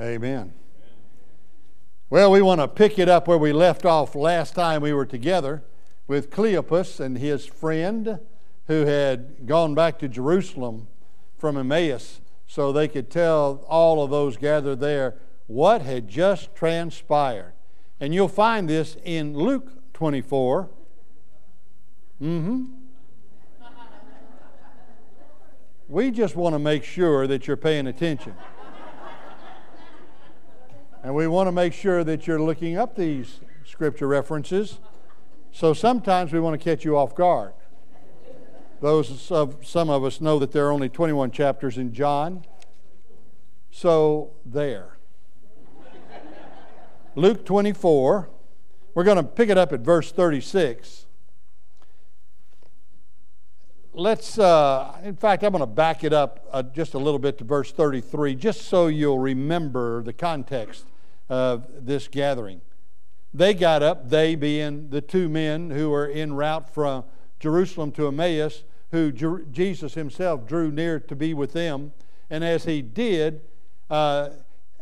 Amen. Well, we want to pick it up where we left off last time we were together with Cleopas and his friend who had gone back to Jerusalem from Emmaus so they could tell all of those gathered there what had just transpired. And you'll find this in Luke 24. Mm-hmm. We just want to make sure that you're paying attention. And we want to make sure that you're looking up these scripture references. So sometimes we want to catch you off guard. Those of some of us know that there are only 21 chapters in John. So there. Luke 24. We're going to pick it up at verse 36. Let's, uh, in fact, I'm going to back it up uh, just a little bit to verse 33, just so you'll remember the context of this gathering. They got up, they being the two men who were en route from Jerusalem to Emmaus, who Jer- Jesus himself drew near to be with them. And as he did, uh,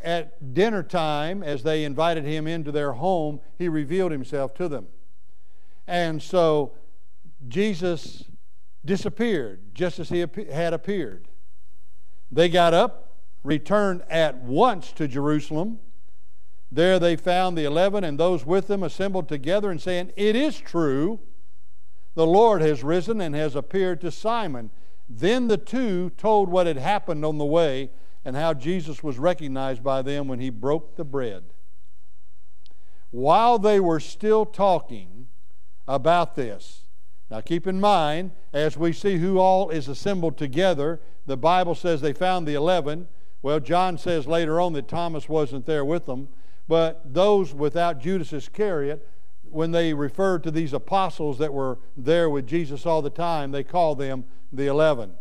at dinner time, as they invited him into their home, he revealed himself to them. And so Jesus disappeared just as he had appeared. They got up, returned at once to Jerusalem. There they found the eleven and those with them assembled together and saying, It is true, the Lord has risen and has appeared to Simon. Then the two told what had happened on the way and how Jesus was recognized by them when he broke the bread. While they were still talking about this, now keep in mind, as we see who all is assembled together, the Bible says they found the eleven. Well, John says later on that Thomas wasn't there with them, but those without Judas Iscariot, when they referred to these apostles that were there with Jesus all the time, they called them the eleven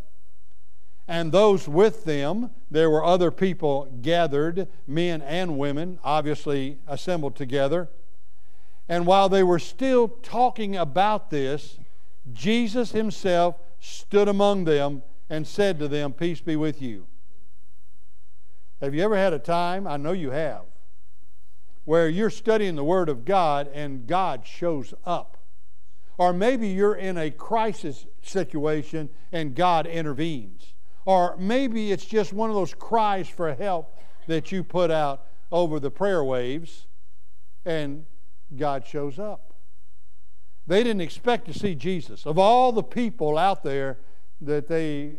and those with them, there were other people gathered, men and women, obviously assembled together. And while they were still talking about this, Jesus himself stood among them and said to them, Peace be with you. Have you ever had a time, I know you have, where you're studying the Word of God and God shows up? Or maybe you're in a crisis situation and God intervenes. Or maybe it's just one of those cries for help that you put out over the prayer waves and God shows up. They didn't expect to see Jesus. Of all the people out there that they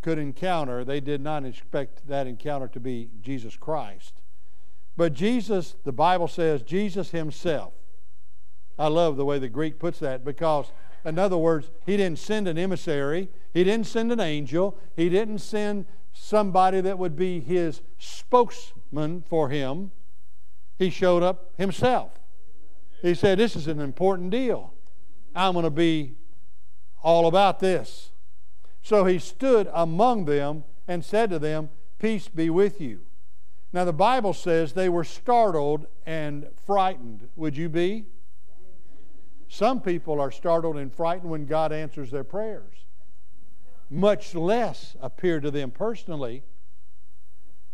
could encounter, they did not expect that encounter to be Jesus Christ. But Jesus, the Bible says, Jesus Himself. I love the way the Greek puts that because in other words, he didn't send an emissary, he didn't send an angel, he didn't send somebody that would be his spokesman for him. He showed up himself. He said, This is an important deal. I'm going to be all about this. So he stood among them and said to them, Peace be with you. Now, the Bible says they were startled and frightened. Would you be? Some people are startled and frightened when God answers their prayers, much less appear to them personally.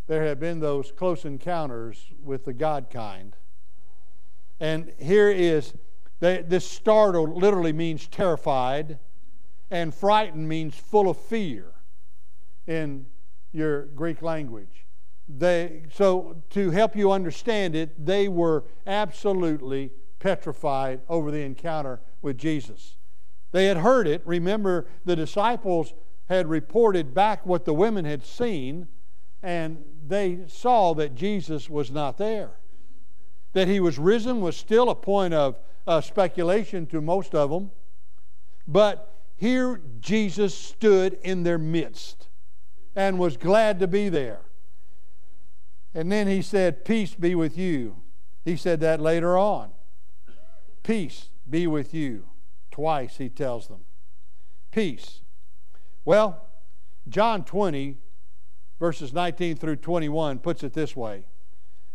There have been those close encounters with the God kind. And here is this startled literally means terrified, and frightened means full of fear in your Greek language. They, so, to help you understand it, they were absolutely petrified over the encounter with Jesus. They had heard it. Remember, the disciples had reported back what the women had seen, and they saw that Jesus was not there. That he was risen was still a point of uh, speculation to most of them. But here Jesus stood in their midst and was glad to be there. And then he said, Peace be with you. He said that later on. Peace be with you. Twice he tells them. Peace. Well, John 20, verses 19 through 21, puts it this way.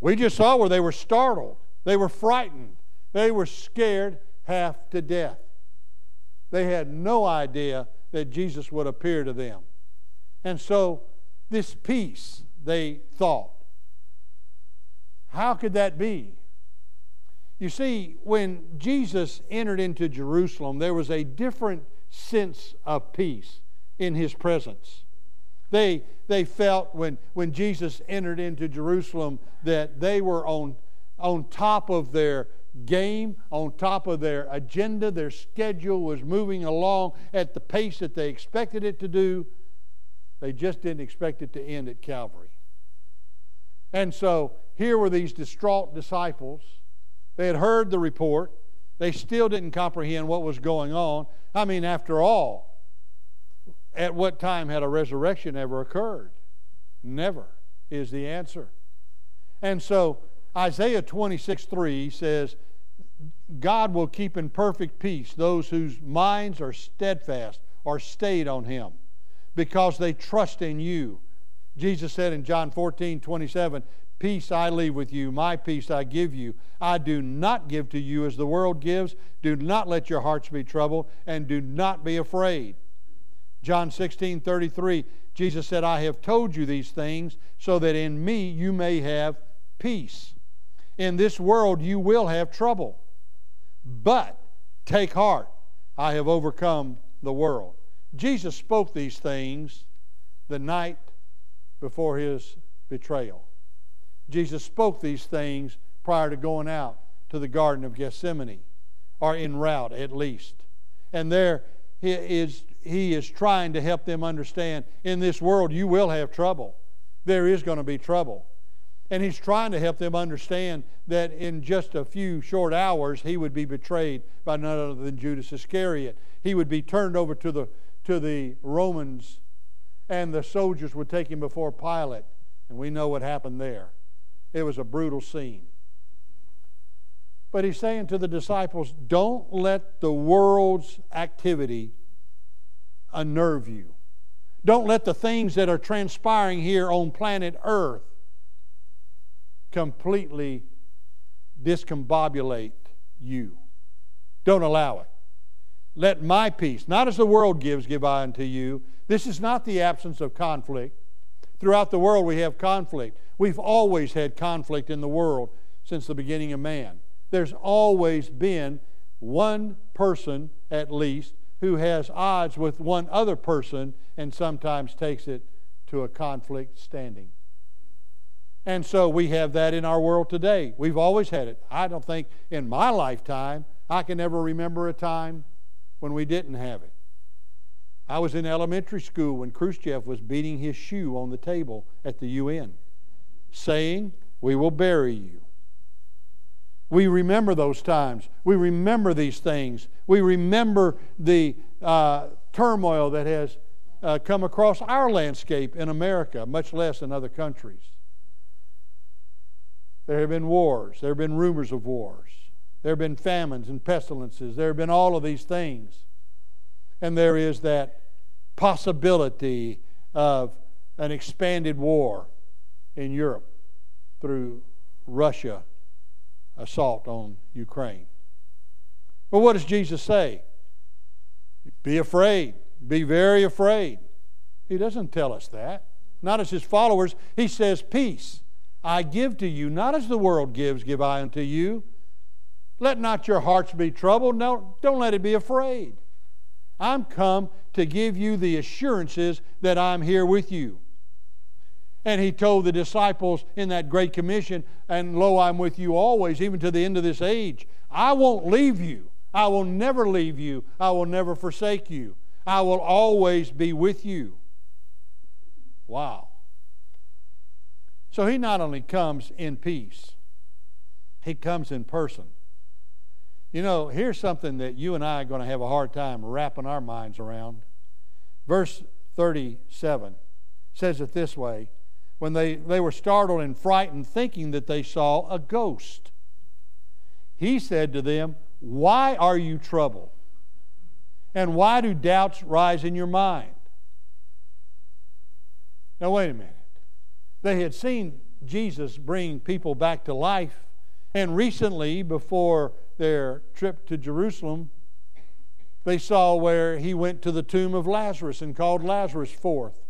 We just saw where they were startled, they were frightened, they were scared half to death. They had no idea that Jesus would appear to them. And so, this peace, they thought. How could that be? You see, when Jesus entered into Jerusalem, there was a different sense of peace in his presence. They, they felt when, when Jesus entered into Jerusalem that they were on, on top of their game, on top of their agenda. Their schedule was moving along at the pace that they expected it to do. They just didn't expect it to end at Calvary. And so here were these distraught disciples. They had heard the report. They still didn't comprehend what was going on. I mean, after all, at what time had a resurrection ever occurred? Never is the answer. And so Isaiah 26 3 says, God will keep in perfect peace those whose minds are steadfast or stayed on Him because they trust in you. Jesus said in John 14 27, Peace I leave with you, my peace I give you. I do not give to you as the world gives. Do not let your hearts be troubled, and do not be afraid. John 16 33, Jesus said, I have told you these things so that in me you may have peace. In this world you will have trouble. But take heart, I have overcome the world. Jesus spoke these things the night before his betrayal. Jesus spoke these things prior to going out to the Garden of Gethsemane, or en route at least. And there he is, he is trying to help them understand in this world you will have trouble. There is going to be trouble. And he's trying to help them understand that in just a few short hours, he would be betrayed by none other than Judas Iscariot. He would be turned over to the, to the Romans, and the soldiers would take him before Pilate. And we know what happened there. It was a brutal scene. But he's saying to the disciples, don't let the world's activity unnerve you. Don't let the things that are transpiring here on planet Earth completely discombobulate you. Don't allow it. Let my peace, not as the world gives, give I unto you. This is not the absence of conflict. Throughout the world, we have conflict. We've always had conflict in the world since the beginning of man. There's always been one person, at least, who has odds with one other person and sometimes takes it to a conflict standing. And so we have that in our world today. We've always had it. I don't think in my lifetime I can ever remember a time when we didn't have it. I was in elementary school when Khrushchev was beating his shoe on the table at the UN, saying, We will bury you. We remember those times. We remember these things. We remember the uh, turmoil that has uh, come across our landscape in America, much less in other countries. There have been wars. There have been rumors of wars. There have been famines and pestilences. There have been all of these things. And there is that possibility of an expanded war in Europe through Russia assault on Ukraine. But what does Jesus say? Be afraid. Be very afraid. He doesn't tell us that. Not as his followers. He says, Peace I give to you, not as the world gives, give I unto you. Let not your hearts be troubled. No, don't let it be afraid. I'm come to give you the assurances that I'm here with you. And he told the disciples in that great commission, and lo, I'm with you always, even to the end of this age. I won't leave you. I will never leave you. I will never forsake you. I will always be with you. Wow. So he not only comes in peace, he comes in person. You know, here's something that you and I are going to have a hard time wrapping our minds around. Verse 37 says it this way when they, they were startled and frightened, thinking that they saw a ghost. He said to them, Why are you troubled? And why do doubts rise in your mind? Now, wait a minute. They had seen Jesus bring people back to life. And recently, before their trip to Jerusalem, they saw where he went to the tomb of Lazarus and called Lazarus forth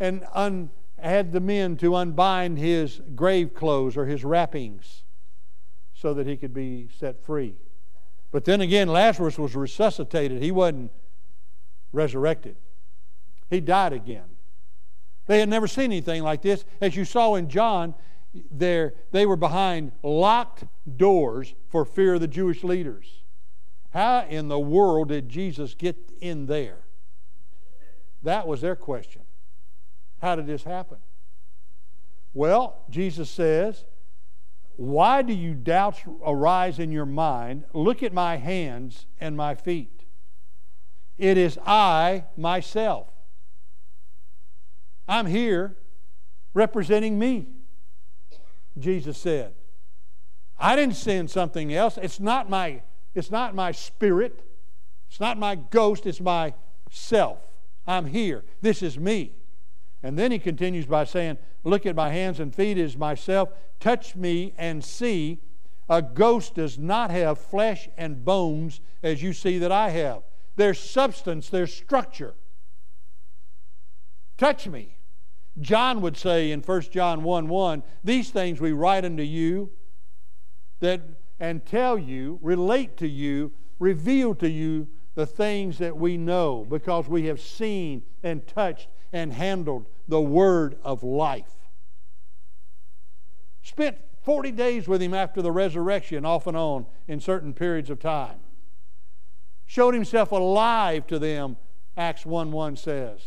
and un, had the men to unbind his grave clothes or his wrappings so that he could be set free. But then again, Lazarus was resuscitated. He wasn't resurrected, he died again. They had never seen anything like this. As you saw in John, there, they were behind locked doors for fear of the Jewish leaders. How in the world did Jesus get in there? That was their question. How did this happen? Well, Jesus says, Why do you doubts arise in your mind? Look at my hands and my feet. It is I myself. I'm here representing me, Jesus said. I didn't send something else. It's not my, it's not my spirit. It's not my ghost. It's my self. I'm here. This is me. And then he continues by saying, Look at my hands and feet as myself. Touch me and see. A ghost does not have flesh and bones as you see that I have. There's substance, there's structure. Touch me. John would say in 1 John 1 1, These things we write unto you that and tell you, relate to you, reveal to you the things that we know because we have seen and touched and handled the word of life. Spent 40 days with him after the resurrection, off and on, in certain periods of time. Showed himself alive to them, Acts 1 1 says,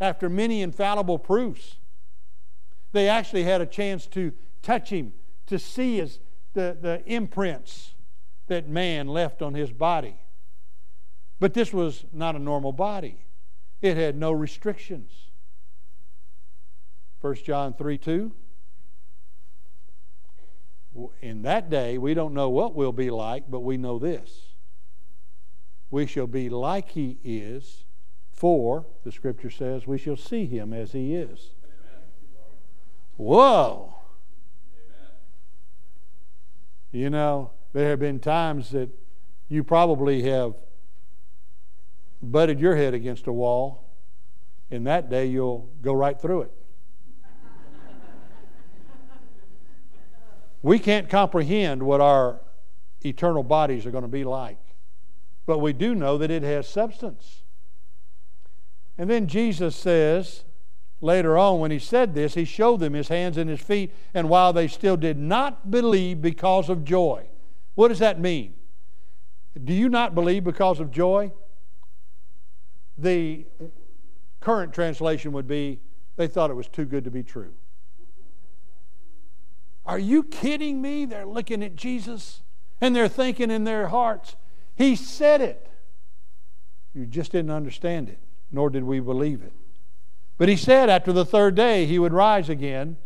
after many infallible proofs. They actually had a chance to touch him, to see his, the, the imprints that man left on his body. But this was not a normal body. It had no restrictions. 1 John 3 2. In that day, we don't know what we'll be like, but we know this. We shall be like he is, for, the scripture says, we shall see him as he is. Whoa! You know, there have been times that you probably have butted your head against a wall, in that day you'll go right through it. we can't comprehend what our eternal bodies are going to be like, but we do know that it has substance. And then Jesus says, later on, when he said this, he showed them his hands and his feet, and while they still did not believe because of joy. What does that mean? Do you not believe because of joy? The current translation would be they thought it was too good to be true. Are you kidding me? They're looking at Jesus and they're thinking in their hearts, He said it. You just didn't understand it, nor did we believe it. But He said after the third day He would rise again.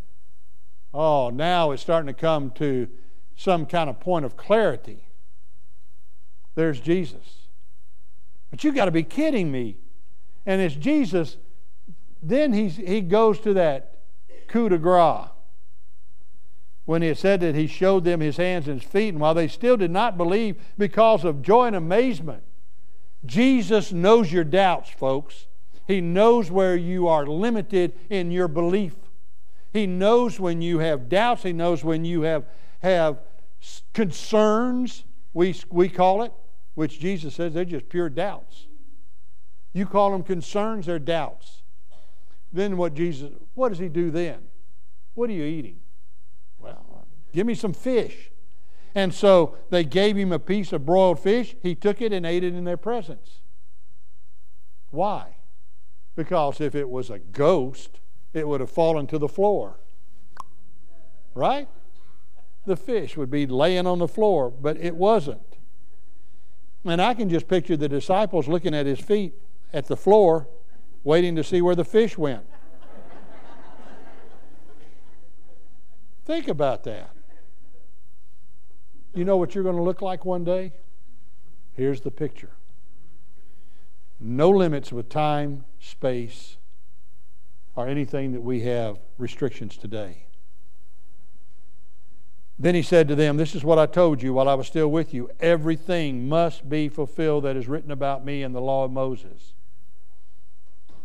Oh, now it's starting to come to some kind of point of clarity. There's Jesus. But you got to be kidding me. And it's Jesus, then he's, he goes to that coup de grace. When he said that he showed them his hands and his feet, and while they still did not believe because of joy and amazement, Jesus knows your doubts, folks. He knows where you are limited in your belief. He knows when you have doubts. He knows when you have, have concerns, we, we call it which Jesus says they're just pure doubts. You call them concerns, they're doubts. Then what Jesus, what does he do then? What are you eating? Well, give me some fish. And so they gave him a piece of broiled fish. He took it and ate it in their presence. Why? Because if it was a ghost, it would have fallen to the floor. Right? The fish would be laying on the floor, but it wasn't. And I can just picture the disciples looking at his feet at the floor, waiting to see where the fish went. Think about that. You know what you're going to look like one day? Here's the picture no limits with time, space, or anything that we have restrictions today. Then he said to them, This is what I told you while I was still with you. Everything must be fulfilled that is written about me in the law of Moses.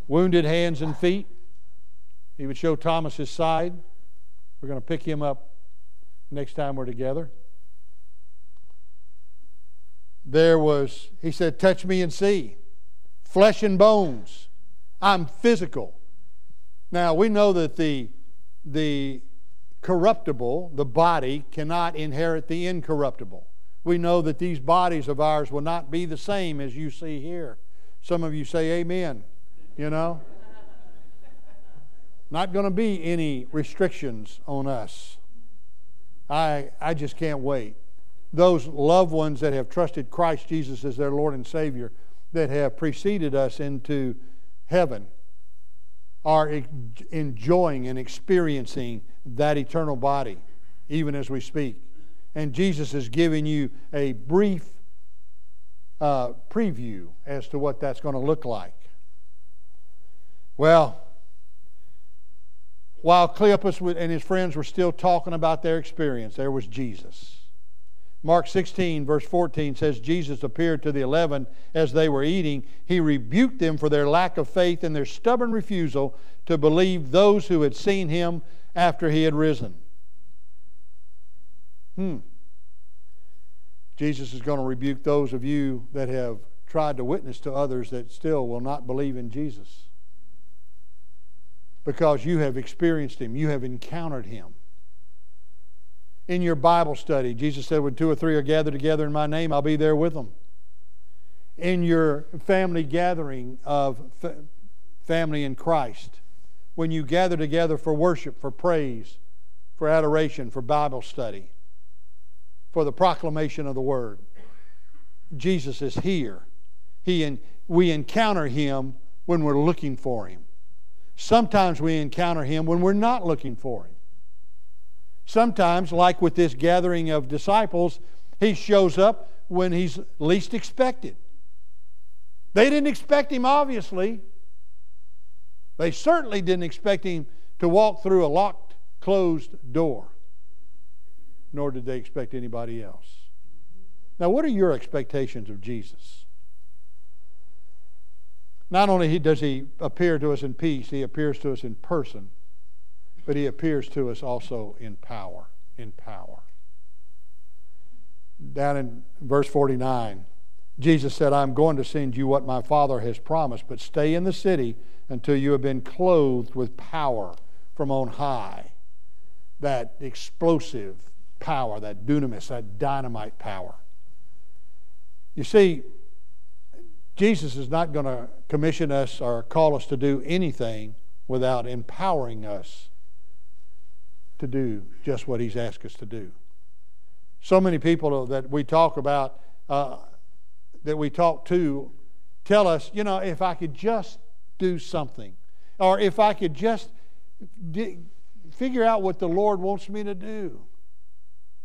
Wounded hands and feet. He would show Thomas his side. We're going to pick him up next time we're together. There was, he said, Touch me and see. Flesh and bones. I'm physical. Now, we know that the, the corruptible, the body, cannot inherit the incorruptible. We know that these bodies of ours will not be the same as you see here. Some of you say amen, you know. not going to be any restrictions on us. I, I just can't wait. Those loved ones that have trusted Christ Jesus as their Lord and Savior, that have preceded us into heaven, are enjoying and experiencing that eternal body, even as we speak. And Jesus is giving you a brief uh, preview as to what that's going to look like. Well, while Cleopas and his friends were still talking about their experience, there was Jesus. Mark 16, verse 14 says, Jesus appeared to the eleven as they were eating. He rebuked them for their lack of faith and their stubborn refusal to believe those who had seen him after he had risen. Hmm. Jesus is going to rebuke those of you that have tried to witness to others that still will not believe in Jesus. Because you have experienced him, you have encountered him. In your Bible study, Jesus said, When two or three are gathered together in my name, I'll be there with them. In your family gathering of family in Christ, when you gather together for worship, for praise, for adoration, for Bible study, for the proclamation of the Word. Jesus is here. He and we encounter Him when we're looking for Him. Sometimes we encounter Him when we're not looking for Him. Sometimes, like with this gathering of disciples, He shows up when He's least expected. They didn't expect Him, obviously. They certainly didn't expect him to walk through a locked, closed door, nor did they expect anybody else. Now, what are your expectations of Jesus? Not only does he appear to us in peace, he appears to us in person, but he appears to us also in power. In power. Down in verse 49, Jesus said, I'm going to send you what my Father has promised, but stay in the city until you have been clothed with power from on high. That explosive power, that dunamis, that dynamite power. You see, Jesus is not going to commission us or call us to do anything without empowering us to do just what He's asked us to do. So many people that we talk about, uh, that we talk to, tell us, you know, if I could just do something. Or if I could just figure out what the Lord wants me to do.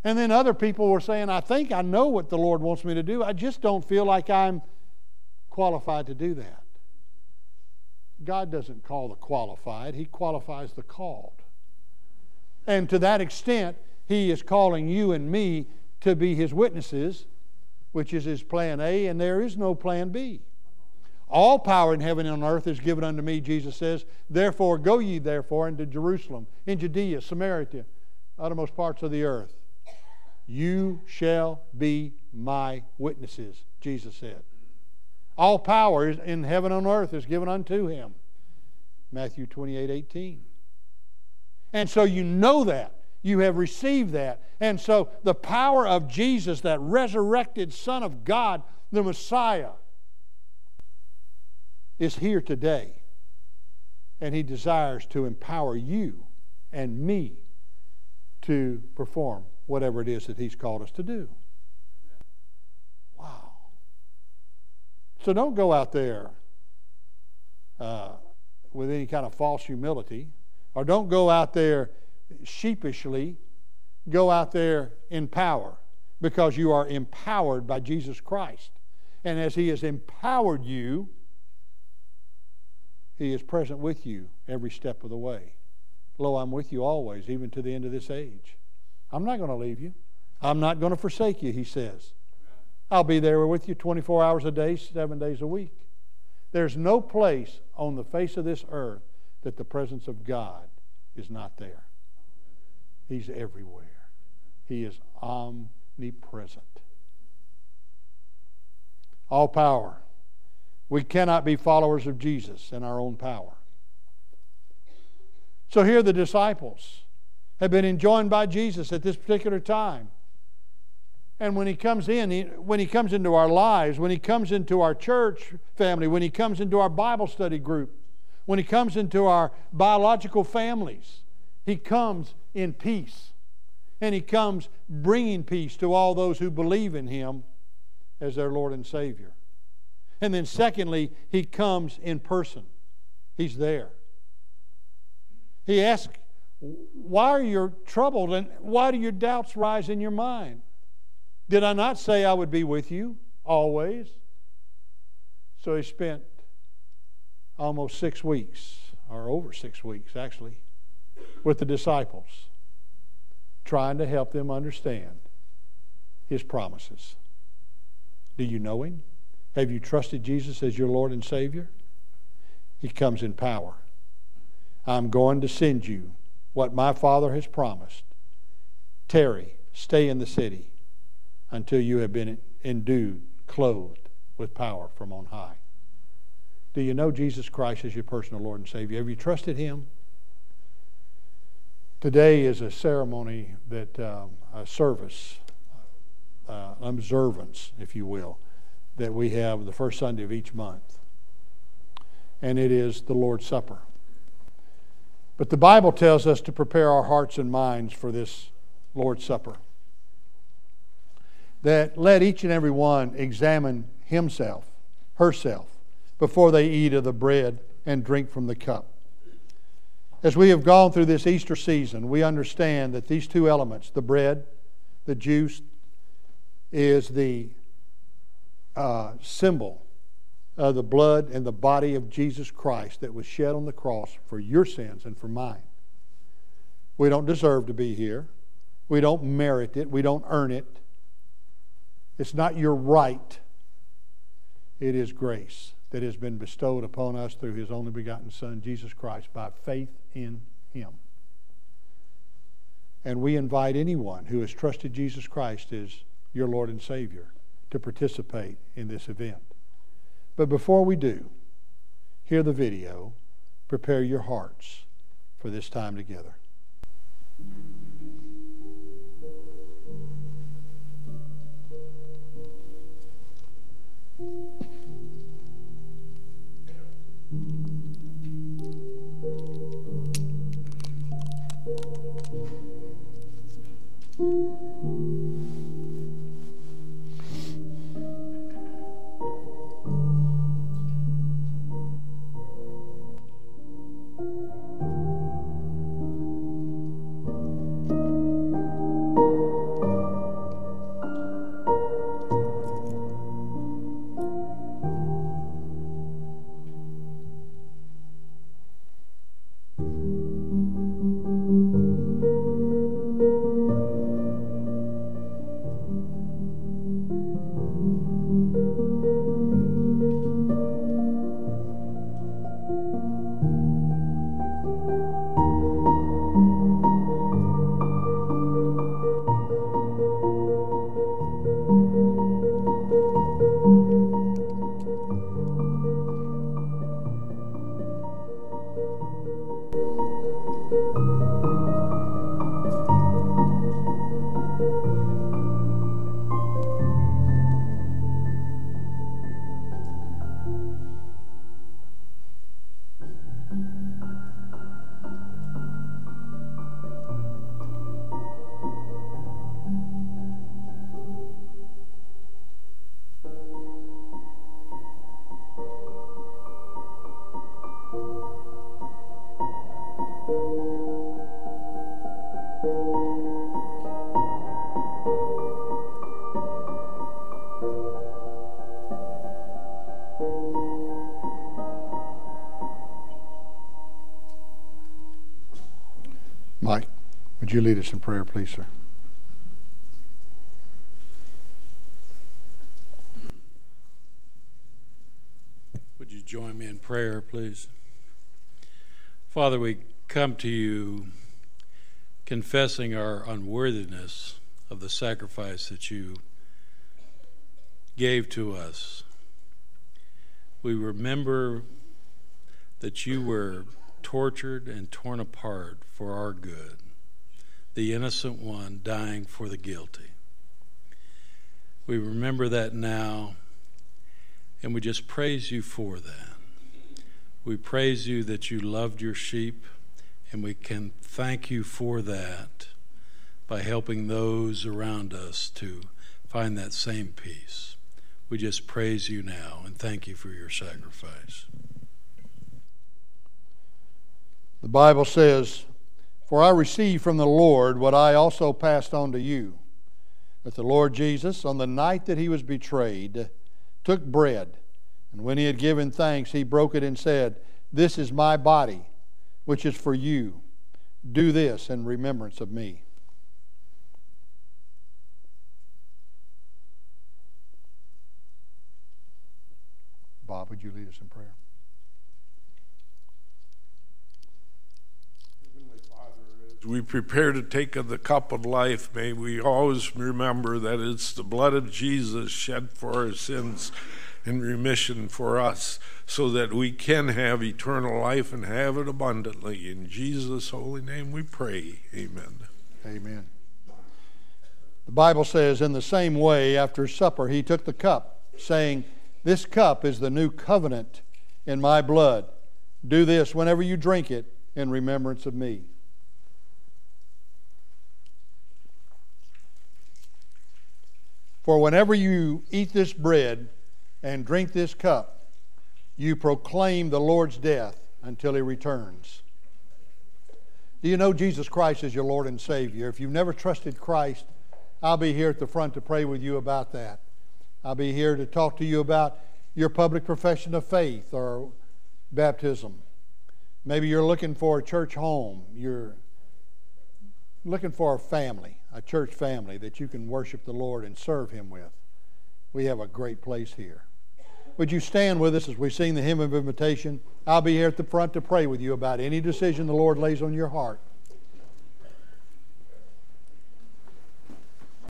And then other people were saying, I think I know what the Lord wants me to do. I just don't feel like I'm qualified to do that. God doesn't call the qualified, He qualifies the called. And to that extent, He is calling you and me to be His witnesses, which is His plan A, and there is no plan B. All power in heaven and on earth is given unto me, Jesus says. Therefore, go ye therefore into Jerusalem, in Judea, Samaria, uttermost parts of the earth. You shall be my witnesses, Jesus said. All power in heaven and on earth is given unto him. Matthew 28 18. And so you know that. You have received that. And so the power of Jesus, that resurrected Son of God, the Messiah, is here today. And He desires to empower you and me to perform whatever it is that He's called us to do. Wow. So don't go out there uh, with any kind of false humility, or don't go out there sheepishly go out there in power because you are empowered by Jesus Christ. And as He has empowered you, He is present with you every step of the way. Lo, I'm with you always, even to the end of this age. I'm not going to leave you. I'm not going to forsake you, He says. I'll be there with you 24 hours a day, seven days a week. There's no place on the face of this earth that the presence of God is not there. He's everywhere. He is omnipresent. All power. We cannot be followers of Jesus in our own power. So here the disciples have been enjoined by Jesus at this particular time. And when he comes in, he, when he comes into our lives, when he comes into our church family, when he comes into our Bible study group, when he comes into our biological families, he comes in peace. And he comes bringing peace to all those who believe in him as their Lord and Savior. And then, secondly, he comes in person. He's there. He asks, Why are you troubled and why do your doubts rise in your mind? Did I not say I would be with you always? So he spent almost six weeks, or over six weeks actually, with the disciples, trying to help them understand his promises. Do you know him? Have you trusted Jesus as your Lord and Savior? He comes in power. I'm going to send you what my Father has promised. Tarry, stay in the city until you have been endued, clothed with power from on high. Do you know Jesus Christ as your personal Lord and Savior? Have you trusted Him? Today is a ceremony that, um, a service, uh, observance, if you will, that we have the first Sunday of each month. And it is the Lord's Supper. But the Bible tells us to prepare our hearts and minds for this Lord's Supper that let each and every one examine himself, herself, before they eat of the bread and drink from the cup. As we have gone through this Easter season, we understand that these two elements, the bread, the juice, is the uh, symbol of the blood and the body of Jesus Christ that was shed on the cross for your sins and for mine. We don't deserve to be here. We don't merit it. We don't earn it. It's not your right, it is grace that has been bestowed upon us through his only begotten Son, Jesus Christ, by faith in him. And we invite anyone who has trusted Jesus Christ as your Lord and Savior to participate in this event. But before we do, hear the video, prepare your hearts for this time together. Would you lead us in prayer, please, sir? Would you join me in prayer, please? Father, we come to you confessing our unworthiness of the sacrifice that you gave to us. We remember that you were tortured and torn apart for our good, the innocent one dying for the guilty. We remember that now, and we just praise you for that. We praise you that you loved your sheep, and we can thank you for that by helping those around us to find that same peace. We just praise you now and thank you for your sacrifice. The Bible says, For I received from the Lord what I also passed on to you. That the Lord Jesus, on the night that he was betrayed, took bread, and when he had given thanks, he broke it and said, This is my body, which is for you. Do this in remembrance of me. Bob, would you lead us in prayer? We prepare to take of the cup of life, may we always remember that it's the blood of Jesus shed for our sins in remission for us so that we can have eternal life and have it abundantly. In Jesus' holy name we pray. Amen. Amen. The Bible says, in the same way, after supper, he took the cup, saying, This cup is the new covenant in my blood. Do this whenever you drink it in remembrance of me. For whenever you eat this bread and drink this cup, you proclaim the Lord's death until he returns. Do you know Jesus Christ is your Lord and Savior? If you've never trusted Christ, I'll be here at the front to pray with you about that. I'll be here to talk to you about your public profession of faith or baptism. Maybe you're looking for a church home. You're looking for a family, a church family that you can worship the Lord and serve Him with. We have a great place here. Would you stand with us as we sing the hymn of invitation? I'll be here at the front to pray with you about any decision the Lord lays on your heart.